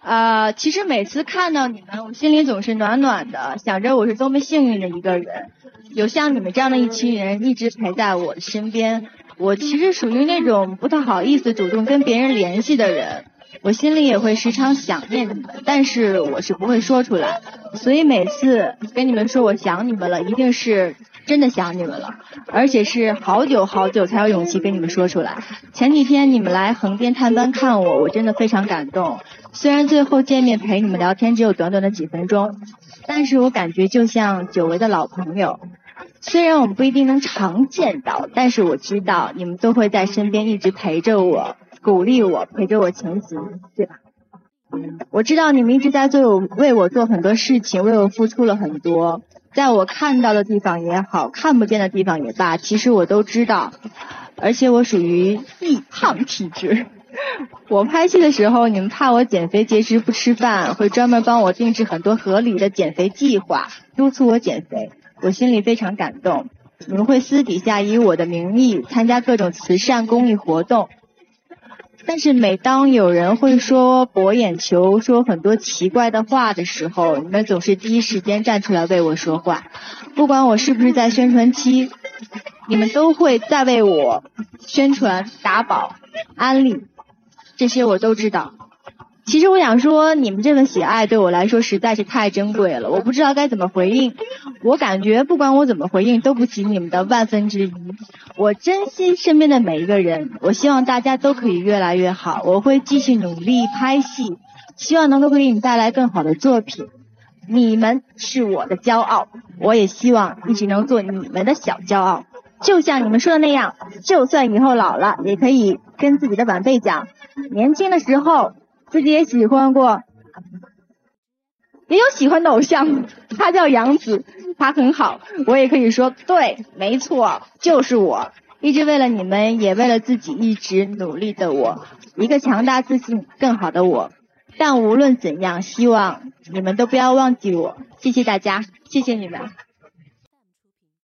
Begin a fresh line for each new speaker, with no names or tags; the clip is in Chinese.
啊，其实每次看到你们，我心里总是暖暖的，想着我是多么幸运的一个人，有像你们这样的一群人一直陪在我的身边。我其实属于那种不太好意思主动跟别人联系的人，我心里也会时常想念你们，但是我是不会说出来。所以每次跟你们说我想你们了，一定是真的想你们了，而且是好久好久才有勇气跟你们说出来。前几天你们来横店探班看我，我真的非常感动。虽然最后见面陪你们聊天只有短短的几分钟，但是我感觉就像久违的老朋友。虽然我们不一定能常见到，但是我知道你们都会在身边一直陪着我，鼓励我，陪着我前行，对吧？我知道你们一直在做为我做很多事情，为我付出了很多，在我看到的地方也好，看不见的地方也罢，其实我都知道。而且我属于易胖体质，我拍戏的时候，你们怕我减肥节食不吃饭，会专门帮我定制很多合理的减肥计划，督促我减肥。我心里非常感动，你们会私底下以我的名义参加各种慈善公益活动，但是每当有人会说博眼球、说很多奇怪的话的时候，你们总是第一时间站出来为我说话，不管我是不是在宣传期，你们都会在为我宣传、打保、安利，这些我都知道。其实我想说，你们这份喜爱对我来说实在是太珍贵了，我不知道该怎么回应。我感觉不管我怎么回应，都不及你们的万分之一。我珍惜身边的每一个人，我希望大家都可以越来越好。我会继续努力拍戏，希望能够给你们带来更好的作品。你们是我的骄傲，我也希望一直能做你们的小骄傲。就像你们说的那样，就算以后老了，也可以跟自己的晚辈讲，年轻的时候。自己也喜欢过，也有喜欢的偶像，他叫杨紫，他很好，我也可以说对，没错，就是我，一直为了你们，也为了自己一直努力的我，一个强大自信更好的我。但无论怎样，希望你们都不要忘记我，谢谢大家，谢谢你们。